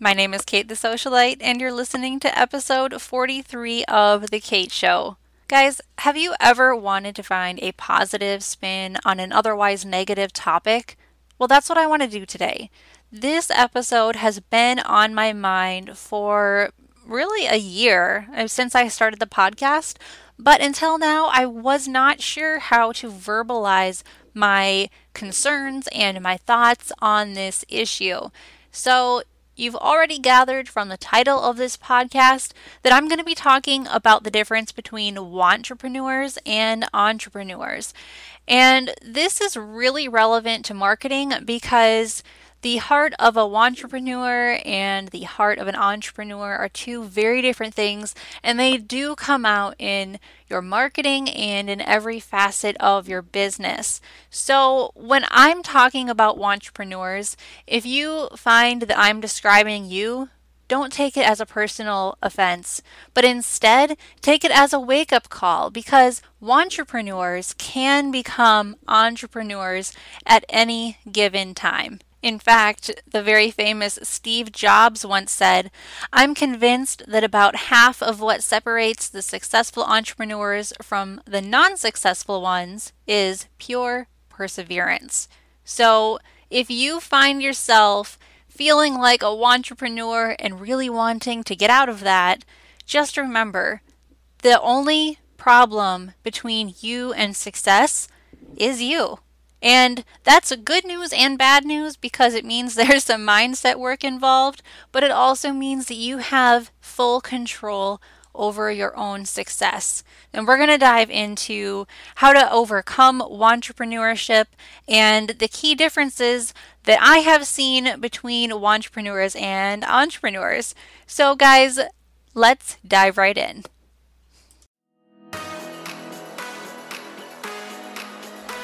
My name is Kate the Socialite, and you're listening to episode 43 of The Kate Show. Guys, have you ever wanted to find a positive spin on an otherwise negative topic? Well, that's what I want to do today. This episode has been on my mind for really a year uh, since I started the podcast, but until now, I was not sure how to verbalize my concerns and my thoughts on this issue. So, You've already gathered from the title of this podcast that I'm going to be talking about the difference between wantrepreneurs and entrepreneurs. And this is really relevant to marketing because the heart of a wantrepreneur and the heart of an entrepreneur are two very different things, and they do come out in your marketing and in every facet of your business. So, when I'm talking about wantrepreneurs, if you find that I'm describing you, don't take it as a personal offense, but instead take it as a wake up call because entrepreneurs can become entrepreneurs at any given time. In fact, the very famous Steve Jobs once said, I'm convinced that about half of what separates the successful entrepreneurs from the non successful ones is pure perseverance. So if you find yourself feeling like a wantrepreneur and really wanting to get out of that, just remember the only problem between you and success is you. And that's good news and bad news because it means there's some mindset work involved, but it also means that you have full control over your own success. And we're going to dive into how to overcome wantrepreneurship and the key differences that I have seen between wantrepreneurs and entrepreneurs. So, guys, let's dive right in.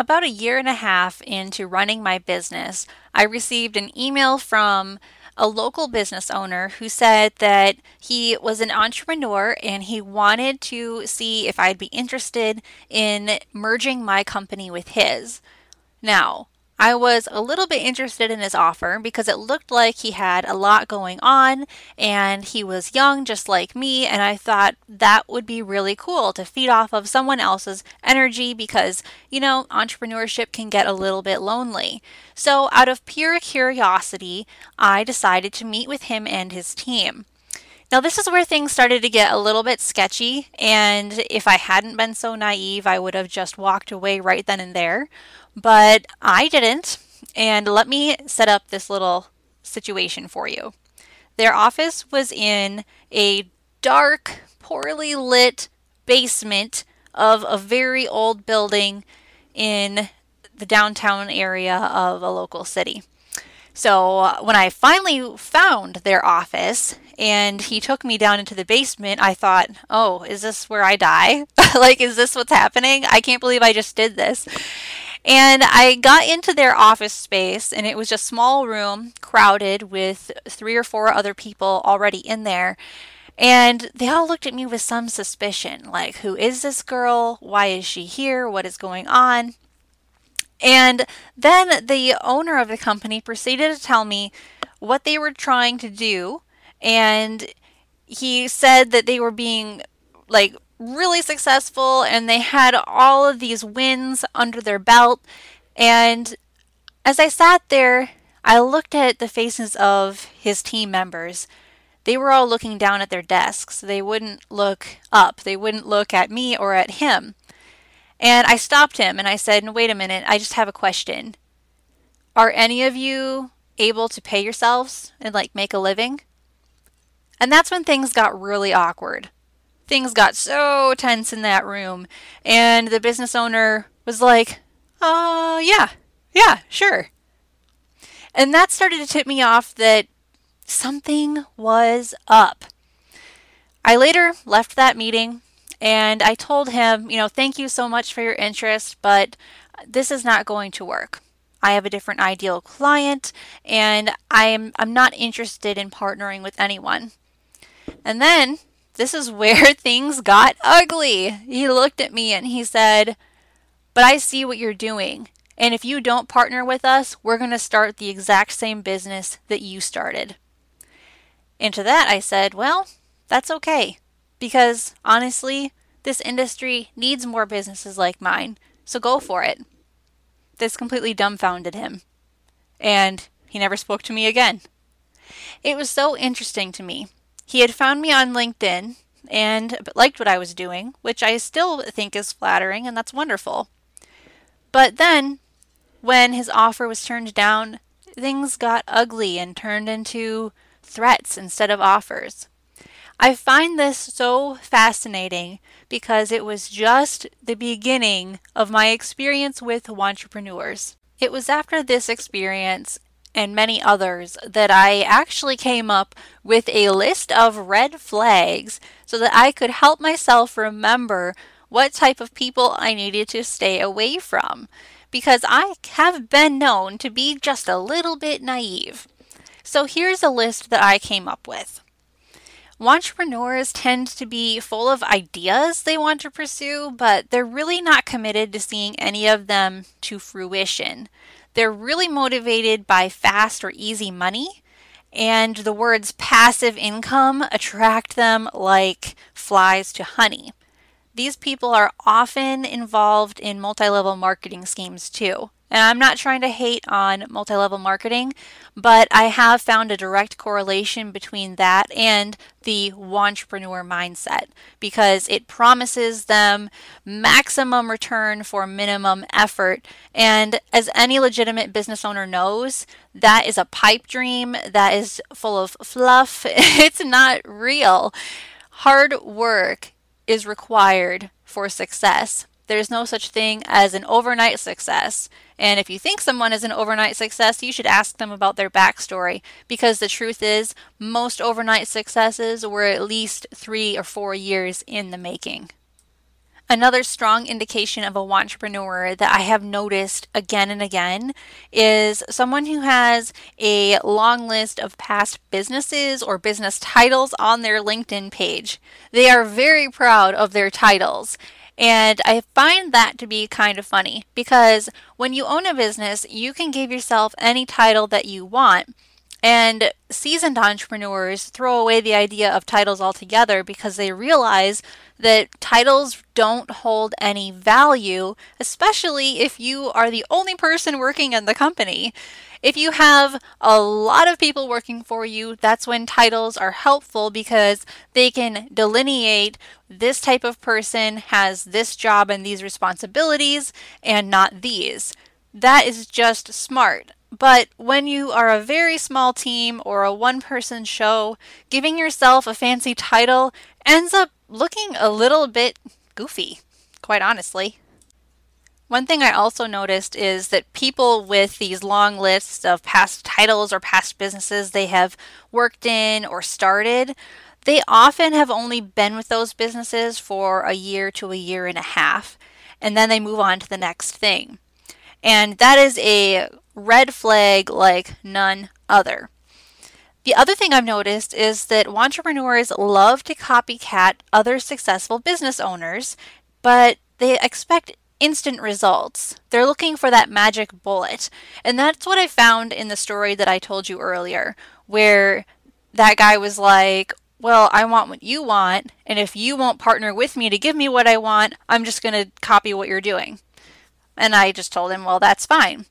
About a year and a half into running my business, I received an email from a local business owner who said that he was an entrepreneur and he wanted to see if I'd be interested in merging my company with his. Now, I was a little bit interested in his offer because it looked like he had a lot going on and he was young just like me. And I thought that would be really cool to feed off of someone else's energy because, you know, entrepreneurship can get a little bit lonely. So, out of pure curiosity, I decided to meet with him and his team. Now, this is where things started to get a little bit sketchy, and if I hadn't been so naive, I would have just walked away right then and there. But I didn't, and let me set up this little situation for you. Their office was in a dark, poorly lit basement of a very old building in the downtown area of a local city. So uh, when I finally found their office and he took me down into the basement, I thought, oh, is this where I die? like, is this what's happening? I can't believe I just did this. And I got into their office space, and it was just a small room, crowded with three or four other people already in there. And they all looked at me with some suspicion like, who is this girl? Why is she here? What is going on? And then the owner of the company proceeded to tell me what they were trying to do. And he said that they were being like really successful and they had all of these wins under their belt. And as I sat there, I looked at the faces of his team members. They were all looking down at their desks. They wouldn't look up. They wouldn't look at me or at him. And I stopped him and I said, Wait a minute, I just have a question. Are any of you able to pay yourselves and like make a living? And that's when things got really awkward. Things got so tense in that room. And the business owner was like, Uh, yeah, yeah, sure. And that started to tip me off that something was up. I later left that meeting and I told him, you know, thank you so much for your interest, but this is not going to work. I have a different ideal client and I am I'm not interested in partnering with anyone. And then this is where things got ugly. He looked at me and he said, "But I see what you're doing. And if you don't partner with us, we're going to start the exact same business that you started." And to that I said, "Well, that's okay. Because honestly, this industry needs more businesses like mine. So go for it." This completely dumbfounded him. And he never spoke to me again. It was so interesting to me. He had found me on LinkedIn and liked what I was doing, which I still think is flattering, and that's wonderful. But then, when his offer was turned down, things got ugly and turned into threats instead of offers. I find this so fascinating because it was just the beginning of my experience with wantrepreneurs. It was after this experience and many others that I actually came up with a list of red flags so that I could help myself remember what type of people I needed to stay away from because I have been known to be just a little bit naive. So here's a list that I came up with wantrepreneurs tend to be full of ideas they want to pursue, but they're really not committed to seeing any of them to fruition. They're really motivated by fast or easy money, and the words passive income attract them like flies to honey. These people are often involved in multi level marketing schemes too. And I'm not trying to hate on multi level marketing, but I have found a direct correlation between that and the wantrepreneur mindset because it promises them maximum return for minimum effort. And as any legitimate business owner knows, that is a pipe dream that is full of fluff. it's not real. Hard work is required for success. There's no such thing as an overnight success. And if you think someone is an overnight success, you should ask them about their backstory because the truth is, most overnight successes were at least three or four years in the making. Another strong indication of a wantrepreneur that I have noticed again and again is someone who has a long list of past businesses or business titles on their LinkedIn page. They are very proud of their titles and I find that to be kind of funny because when you own a business, you can give yourself any title that you want. And seasoned entrepreneurs throw away the idea of titles altogether because they realize that titles don't hold any value, especially if you are the only person working in the company. If you have a lot of people working for you, that's when titles are helpful because they can delineate this type of person has this job and these responsibilities and not these. That is just smart. But when you are a very small team or a one person show, giving yourself a fancy title ends up looking a little bit goofy, quite honestly. One thing I also noticed is that people with these long lists of past titles or past businesses they have worked in or started, they often have only been with those businesses for a year to a year and a half, and then they move on to the next thing. And that is a red flag like none other. The other thing I've noticed is that wantrepreneurs love to copycat other successful business owners, but they expect instant results. They're looking for that magic bullet. And that's what I found in the story that I told you earlier, where that guy was like, Well, I want what you want, and if you won't partner with me to give me what I want, I'm just going to copy what you're doing. And I just told him, Well, that's fine.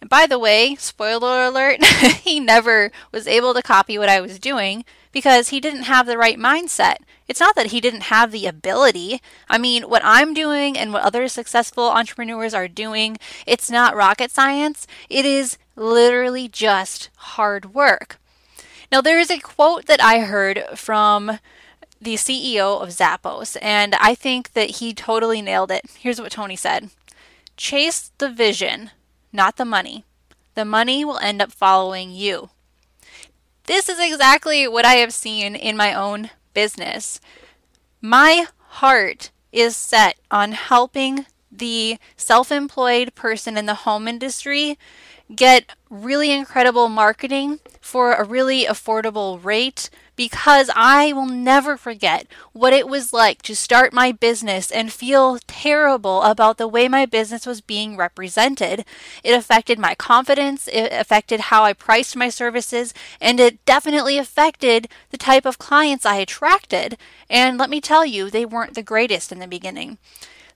And by the way, spoiler alert, he never was able to copy what I was doing because he didn't have the right mindset. It's not that he didn't have the ability. I mean, what I'm doing and what other successful entrepreneurs are doing, it's not rocket science. It is literally just hard work. Now, there is a quote that I heard from the CEO of Zappos, and I think that he totally nailed it. Here's what Tony said Chase the vision, not the money. The money will end up following you. This is exactly what I have seen in my own business. My heart is set on helping the self employed person in the home industry get really incredible marketing for a really affordable rate because I will never forget what it was like to start my business and feel terrible about the way my business was being represented. It affected my confidence, it affected how I priced my services, and it definitely affected the type of clients I attracted. And let me tell you, they weren't the greatest in the beginning.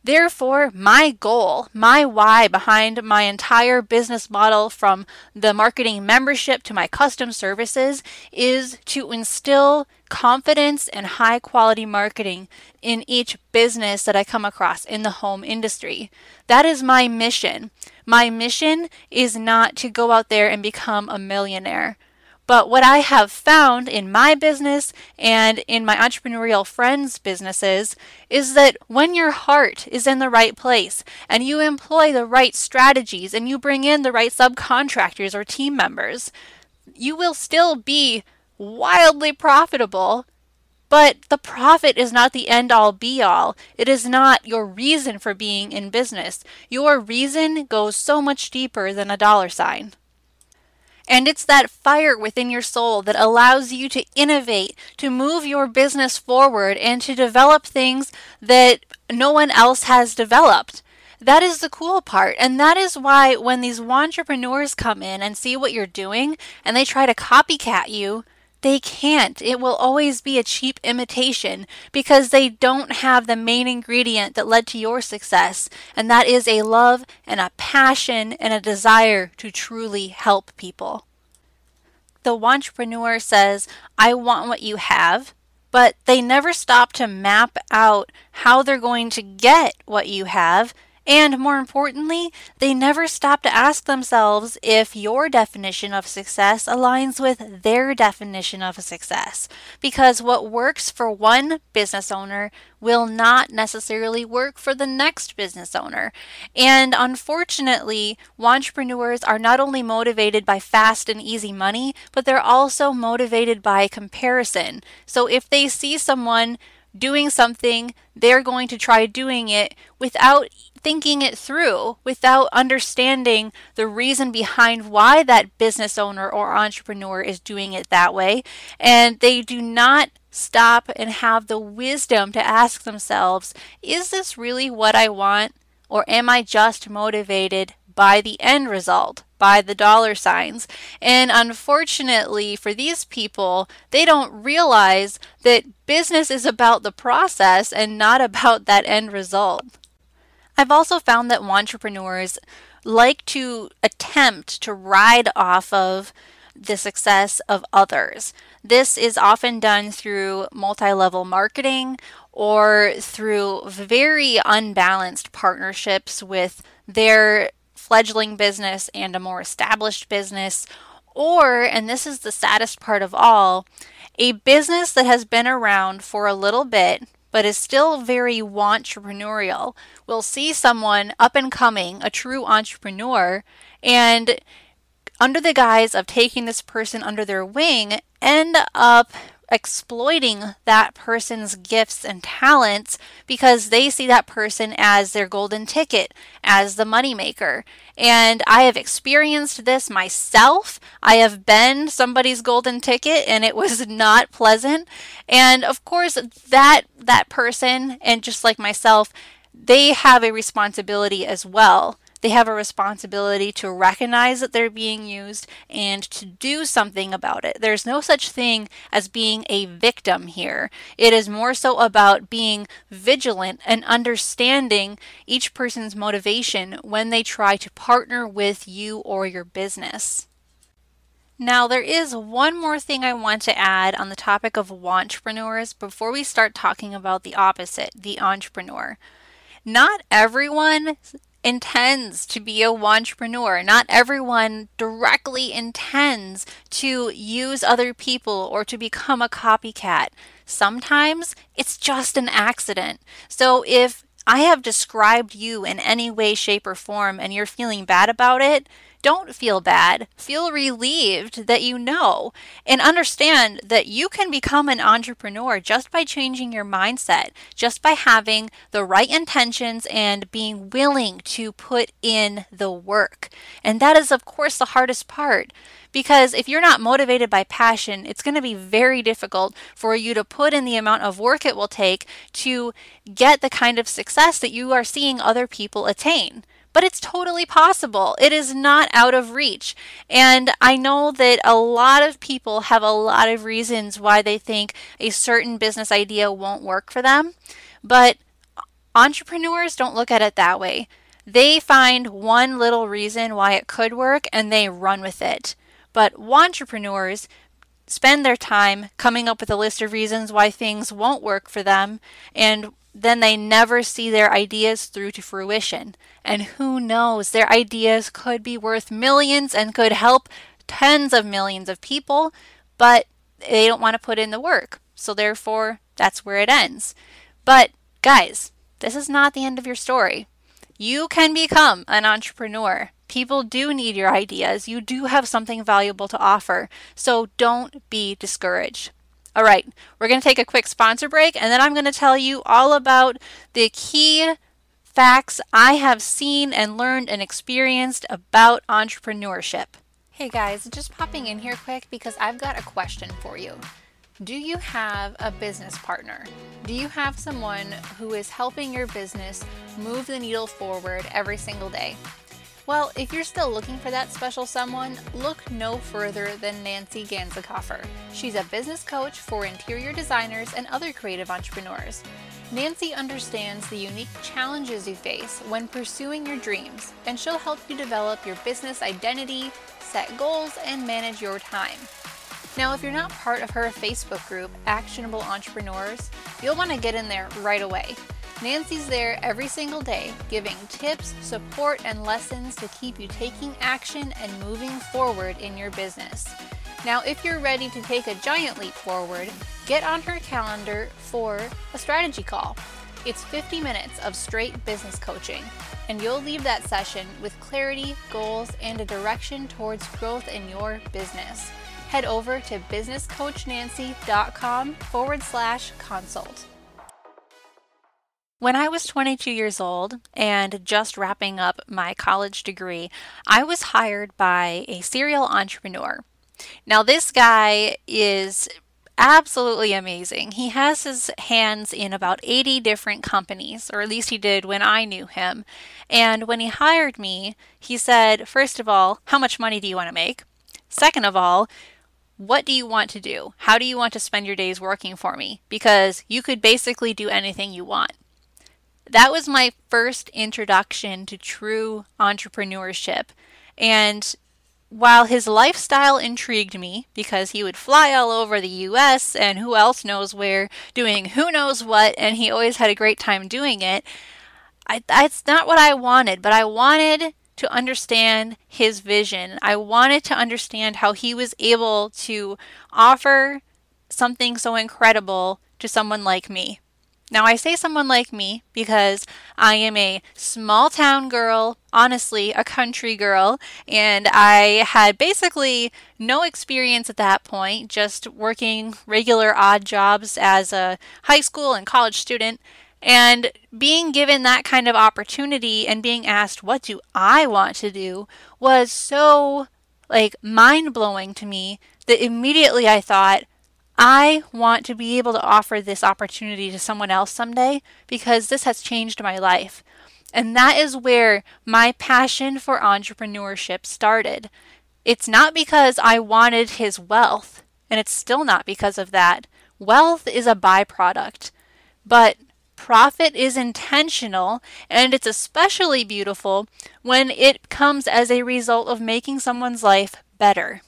Therefore, my goal, my why behind my entire business model from the marketing membership to my custom services is to instill confidence and high quality marketing in each business that I come across in the home industry. That is my mission. My mission is not to go out there and become a millionaire. But what I have found in my business and in my entrepreneurial friends' businesses is that when your heart is in the right place and you employ the right strategies and you bring in the right subcontractors or team members, you will still be wildly profitable. But the profit is not the end all be all. It is not your reason for being in business. Your reason goes so much deeper than a dollar sign. And it's that fire within your soul that allows you to innovate, to move your business forward, and to develop things that no one else has developed. That is the cool part. And that is why when these wantrepreneurs come in and see what you're doing and they try to copycat you, they can't. It will always be a cheap imitation because they don't have the main ingredient that led to your success, and that is a love and a passion and a desire to truly help people. The wantrepreneur says, I want what you have, but they never stop to map out how they're going to get what you have and more importantly, they never stop to ask themselves if your definition of success aligns with their definition of success. Because what works for one business owner will not necessarily work for the next business owner. And unfortunately, wantrepreneurs are not only motivated by fast and easy money, but they're also motivated by comparison. So if they see someone doing something, they're going to try doing it without thinking it through, without understanding the reason behind why that business owner or entrepreneur is doing it that way. And they do not stop and have the wisdom to ask themselves, is this really what I want? Or am I just motivated by the end result, by the dollar signs. And unfortunately for these people, they don't realize that business is about the process and not about that end result. I've also found that wantrepreneurs like to attempt to ride off of the success of others. This is often done through multi level marketing or through very unbalanced partnerships with their fledgling business and a more established business, or, and this is the saddest part of all, a business that has been around for a little bit but is still very wantrepreneurial will see someone up and coming, a true entrepreneur, and under the guise of taking this person under their wing, end up exploiting that person's gifts and talents because they see that person as their golden ticket, as the moneymaker. And I have experienced this myself. I have been somebody's golden ticket and it was not pleasant. And of course, that that person and just like myself, they have a responsibility as well they have a responsibility to recognize that they're being used and to do something about it. There's no such thing as being a victim here. It is more so about being vigilant and understanding each person's motivation when they try to partner with you or your business. Now, there is one more thing I want to add on the topic of wantrepreneurs before we start talking about the opposite, the entrepreneur. Not everyone intends to be a wantrepreneur. Not everyone directly intends to use other people or to become a copycat. Sometimes it's just an accident. So if I have described you in any way, shape, or form and you're feeling bad about it, Don't feel bad. Feel relieved that you know and understand that you can become an entrepreneur just by changing your mindset, just by having the right intentions and being willing to put in the work. And that is, of course, the hardest part. Because if you're not motivated by passion, it's going to be very difficult for you to put in the amount of work it will take to get the kind of success that you are seeing other people attain but it's totally possible. It is not out of reach. And I know that a lot of people have a lot of reasons why they think a certain business idea won't work for them, but entrepreneurs don't look at it that way. They find one little reason why it could work and they run with it. But wantrepreneurs spend their time coming up with a list of reasons why things won't work for them and then they never see their ideas through to fruition. And who knows, their ideas could be worth millions and could help tens of millions of people, but they don't want to put in the work. So therefore, that's where it ends. But guys, this is not the end of your story. You can become an entrepreneur. People do need your ideas. You do have something valuable to offer. So don't be discouraged. All right, we're going to take a quick sponsor break and then I'm going to tell you all about the key facts I have seen and learned and experienced about entrepreneurship. Hey guys, just popping in here quick because I've got a question for you. Do you have a business partner? Do you have someone who is helping your business move the needle forward every single day? Well, if you're still looking for that special someone, look no further than Nancy Ganzekaufer. She's a business coach for interior designers and other creative entrepreneurs. Nancy understands the unique challenges you face when pursuing your dreams, and she'll help you develop your business identity, set goals, and manage your time. Now, if you're not part of her Facebook group, Actionable Entrepreneurs, you'll want to get in there right away. Nancy's there every single day, giving tips, support, and lessons to keep you taking action and moving forward in your business. Now, if you're ready to take a giant leap forward, get on her calendar for a strategy call. It's 50 minutes of straight business coaching, and you'll leave that session with clarity, goals, and a direction towards growth in your business. Head over to businesscoachnancy.com forward slash consult. When I was 22 years old and just wrapping up my college degree, I was hired by a serial entrepreneur. Now, this guy is absolutely amazing. He has his hands in about 80 different companies, or at least he did when I knew him. And when he hired me, he said, first of all, how much money do you want to make? Second of all, what do you want to do? How do you want to spend your days working for me? Because you could basically do anything you want that was my first introduction to true entrepreneurship. And while his lifestyle intrigued me because he would fly all over the US and who else knows where doing who knows what, and he always had a great time doing it, I, that's not what I wanted, but I wanted to understand his vision. I wanted to understand how he was able to offer something so incredible to someone like me. Now, I say someone like me because I am a small town girl, honestly, a country girl, and I had basically no experience at that point, just working regular odd jobs as a high school and college student. And being given that kind of opportunity and being asked, what do I want to do, was so like mind blowing to me that immediately I thought, I want to be able to offer this opportunity to someone else someday because this has changed my life. And that is where my passion for entrepreneurship started. It's not because I wanted his wealth, and it's still not because of that. Wealth is a byproduct, but profit is intentional, and it's especially beautiful when it comes as a result of making someone's life better.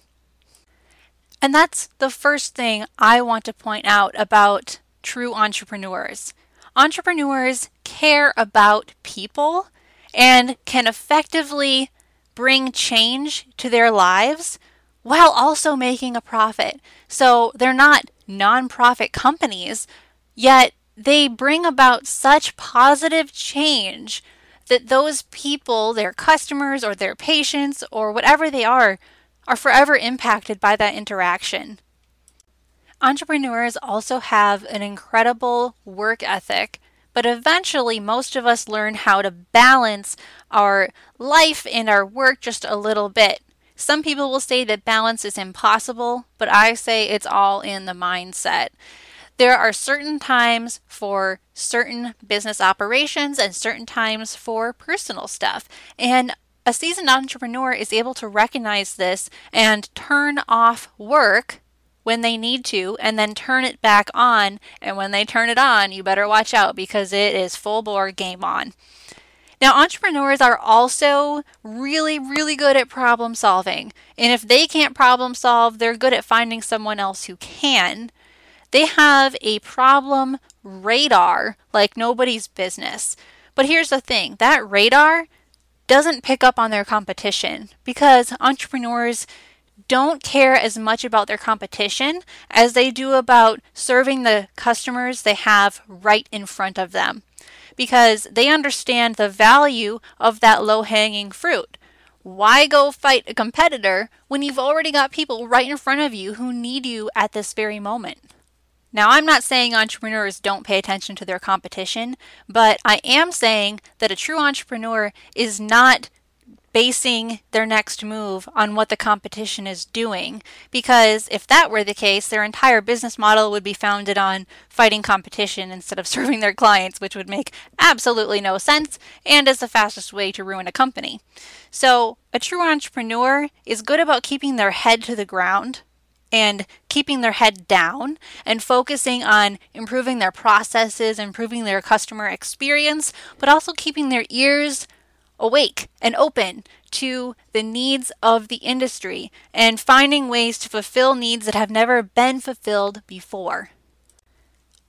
And that's the first thing I want to point out about true entrepreneurs. Entrepreneurs care about people and can effectively bring change to their lives while also making a profit. So they're not nonprofit companies, yet they bring about such positive change that those people, their customers or their patients or whatever they are, are forever impacted by that interaction. Entrepreneurs also have an incredible work ethic, but eventually most of us learn how to balance our life and our work just a little bit. Some people will say that balance is impossible, but I say it's all in the mindset. There are certain times for certain business operations and certain times for personal stuff. And a seasoned entrepreneur is able to recognize this and turn off work when they need to and then turn it back on. And when they turn it on, you better watch out because it is full bore game on. Now, entrepreneurs are also really, really good at problem solving. And if they can't problem solve, they're good at finding someone else who can. They have a problem radar like nobody's business. But here's the thing that radar doesn't pick up on their competition because entrepreneurs don't care as much about their competition as they do about serving the customers they have right in front of them because they understand the value of that low hanging fruit. Why go fight a competitor when you've already got people right in front of you who need you at this very moment? Now, I'm not saying entrepreneurs don't pay attention to their competition, but I am saying that a true entrepreneur is not basing their next move on what the competition is doing. Because if that were the case, their entire business model would be founded on fighting competition instead of serving their clients, which would make absolutely no sense and is the fastest way to ruin a company. So, a true entrepreneur is good about keeping their head to the ground and keeping their head down and focusing on improving their processes, improving their customer experience, but also keeping their ears awake and open to the needs of the industry and finding ways to fulfill needs that have never been fulfilled before.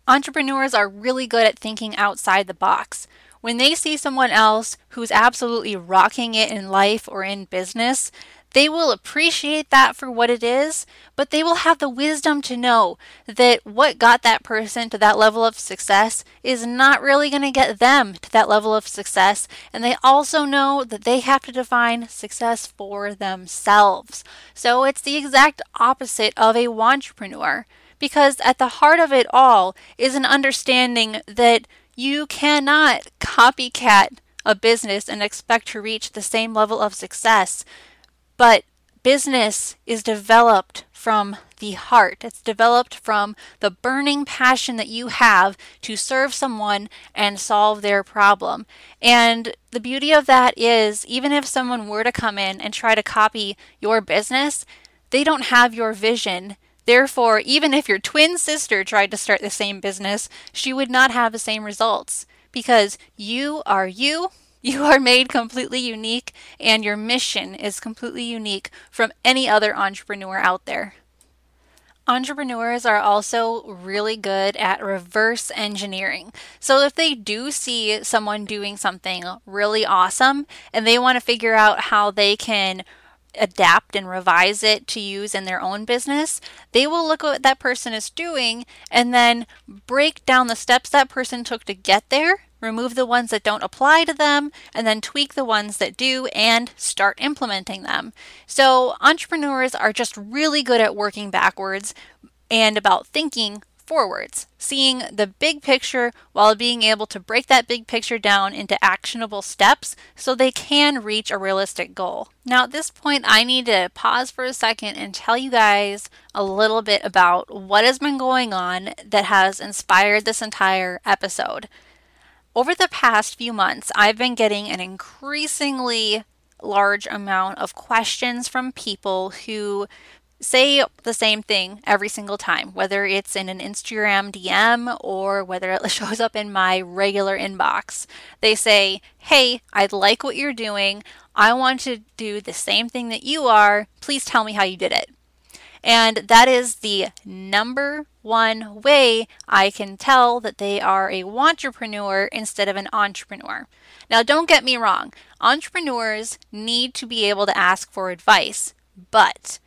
Entrepreneurs are really good at thinking outside the box. When they see someone else who's absolutely rocking it in life or in business, they will appreciate that for what it is, but they will have the wisdom to know that what got that person to that level of success is not really going to get them to that level of success. And they also know that they have to define success for themselves. So it's the exact opposite of a wantrepreneur because at the heart of it all is an understanding that you cannot copycat a business and expect to reach the same level of success. But business is developed from the heart. It's developed from the burning passion that you have to serve someone and solve their problem. And the beauty of that is, even if someone were to come in and try to copy your business, they don't have your vision. Therefore, even if your twin sister tried to start the same business, she would not have the same results because you are you you are made completely unique, and your mission is completely unique from any other entrepreneur out there. Entrepreneurs are also really good at reverse engineering. So, if they do see someone doing something really awesome and they want to figure out how they can adapt and revise it to use in their own business, they will look at what that person is doing and then break down the steps that person took to get there remove the ones that don't apply to them, and then tweak the ones that do and start implementing them. So, entrepreneurs are just really good at working backwards and about thinking forwards, seeing the big picture while being able to break that big picture down into actionable steps so they can reach a realistic goal. Now, at this point, I need to pause for a second and tell you guys a little bit about what has been going on that has inspired this entire episode. Over the past few months, I've been getting an increasingly large amount of questions from people who say the same thing every single time, whether it's in an Instagram DM or whether it shows up in my regular inbox. They say, Hey, I like what you're doing. I want to do the same thing that you are. Please tell me how you did it. And that is the number one way I can tell that they are a wantrepreneur instead of an entrepreneur. Now, don't get me wrong, entrepreneurs need to be able to ask for advice, but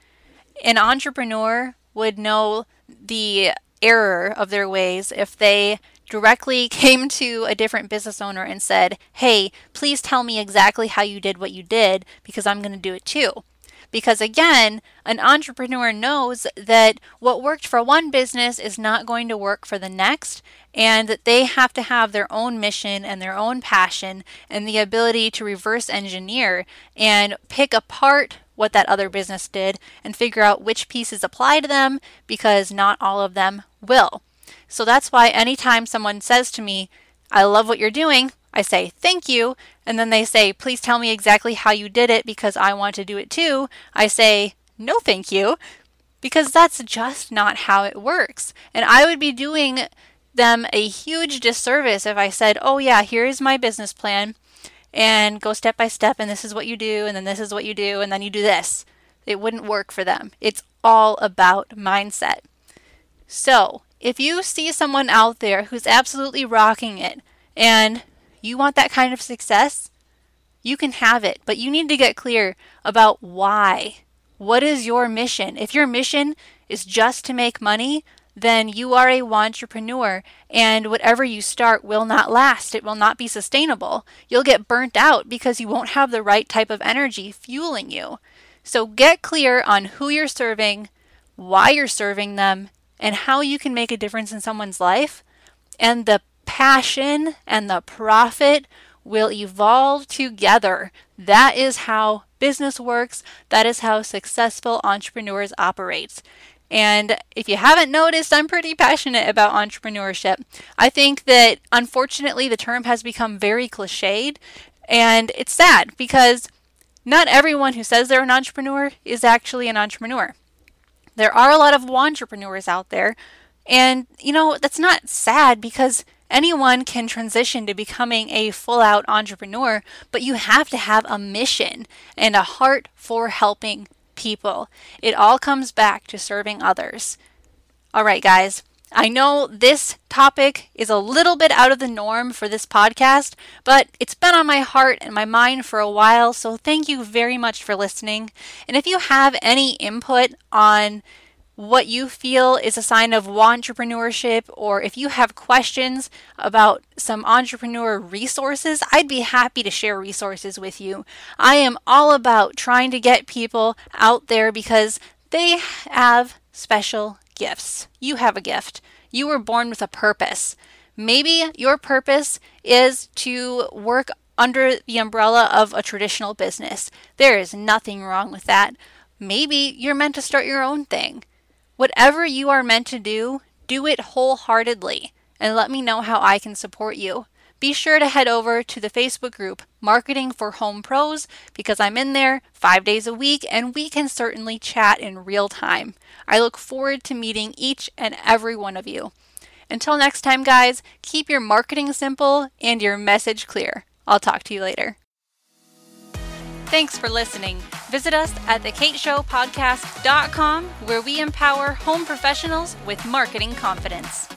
an entrepreneur would know the error of their ways if they directly came to a different business owner and said, Hey, please tell me exactly how you did what you did because I'm going to do it too. Because again, an entrepreneur knows that what worked for one business is not going to work for the next, and that they have to have their own mission and their own passion and the ability to reverse engineer and pick apart what that other business did and figure out which pieces apply to them because not all of them will. So that's why anytime someone says to me, I love what you're doing, I say, thank you. And then they say, please tell me exactly how you did it because I want to do it too. I say, no, thank you. Because that's just not how it works. And I would be doing them a huge disservice if I said, oh, yeah, here is my business plan and go step by step, and this is what you do, and then this is what you do, and then you do this. It wouldn't work for them. It's all about mindset. So, if you see someone out there who's absolutely rocking it and you want that kind of success, you can have it, but you need to get clear about why. What is your mission? If your mission is just to make money, then you are a wantrepreneur and whatever you start will not last. It will not be sustainable. You'll get burnt out because you won't have the right type of energy fueling you. So get clear on who you're serving, why you're serving them, and how you can make a difference in someone's life. And the passion and the profit will evolve together. That is how business works. That is how successful entrepreneurs operate. And if you haven't noticed, I'm pretty passionate about entrepreneurship. I think that unfortunately the term has become very cliched, and it's sad because not everyone who says they're an entrepreneur is actually an entrepreneur. There are a lot of wantrepreneurs out there, and you know, that's not sad because anyone can transition to becoming a full out entrepreneur, but you have to have a mission and a heart for helping people. It all comes back to serving others. All right, guys. I know this topic is a little bit out of the norm for this podcast, but it's been on my heart and my mind for a while, so thank you very much for listening. And if you have any input on what you feel is a sign of wantrepreneurship, or if you have questions about some entrepreneur resources, I'd be happy to share resources with you. I am all about trying to get people out there because they have special gifts. You have a gift. You were born with a purpose. Maybe your purpose is to work under the umbrella of a traditional business. There is nothing wrong with that. Maybe you're meant to start your own thing. Whatever you are meant to do, do it wholeheartedly and let me know how I can support you. Be sure to head over to the Facebook group Marketing for Home Pros because I'm in there five days a week and we can certainly chat in real time. I look forward to meeting each and every one of you. Until next time, guys, keep your marketing simple and your message clear. I'll talk to you later. Thanks for listening. Visit us at thekateshowpodcast.com where we empower home professionals with marketing confidence.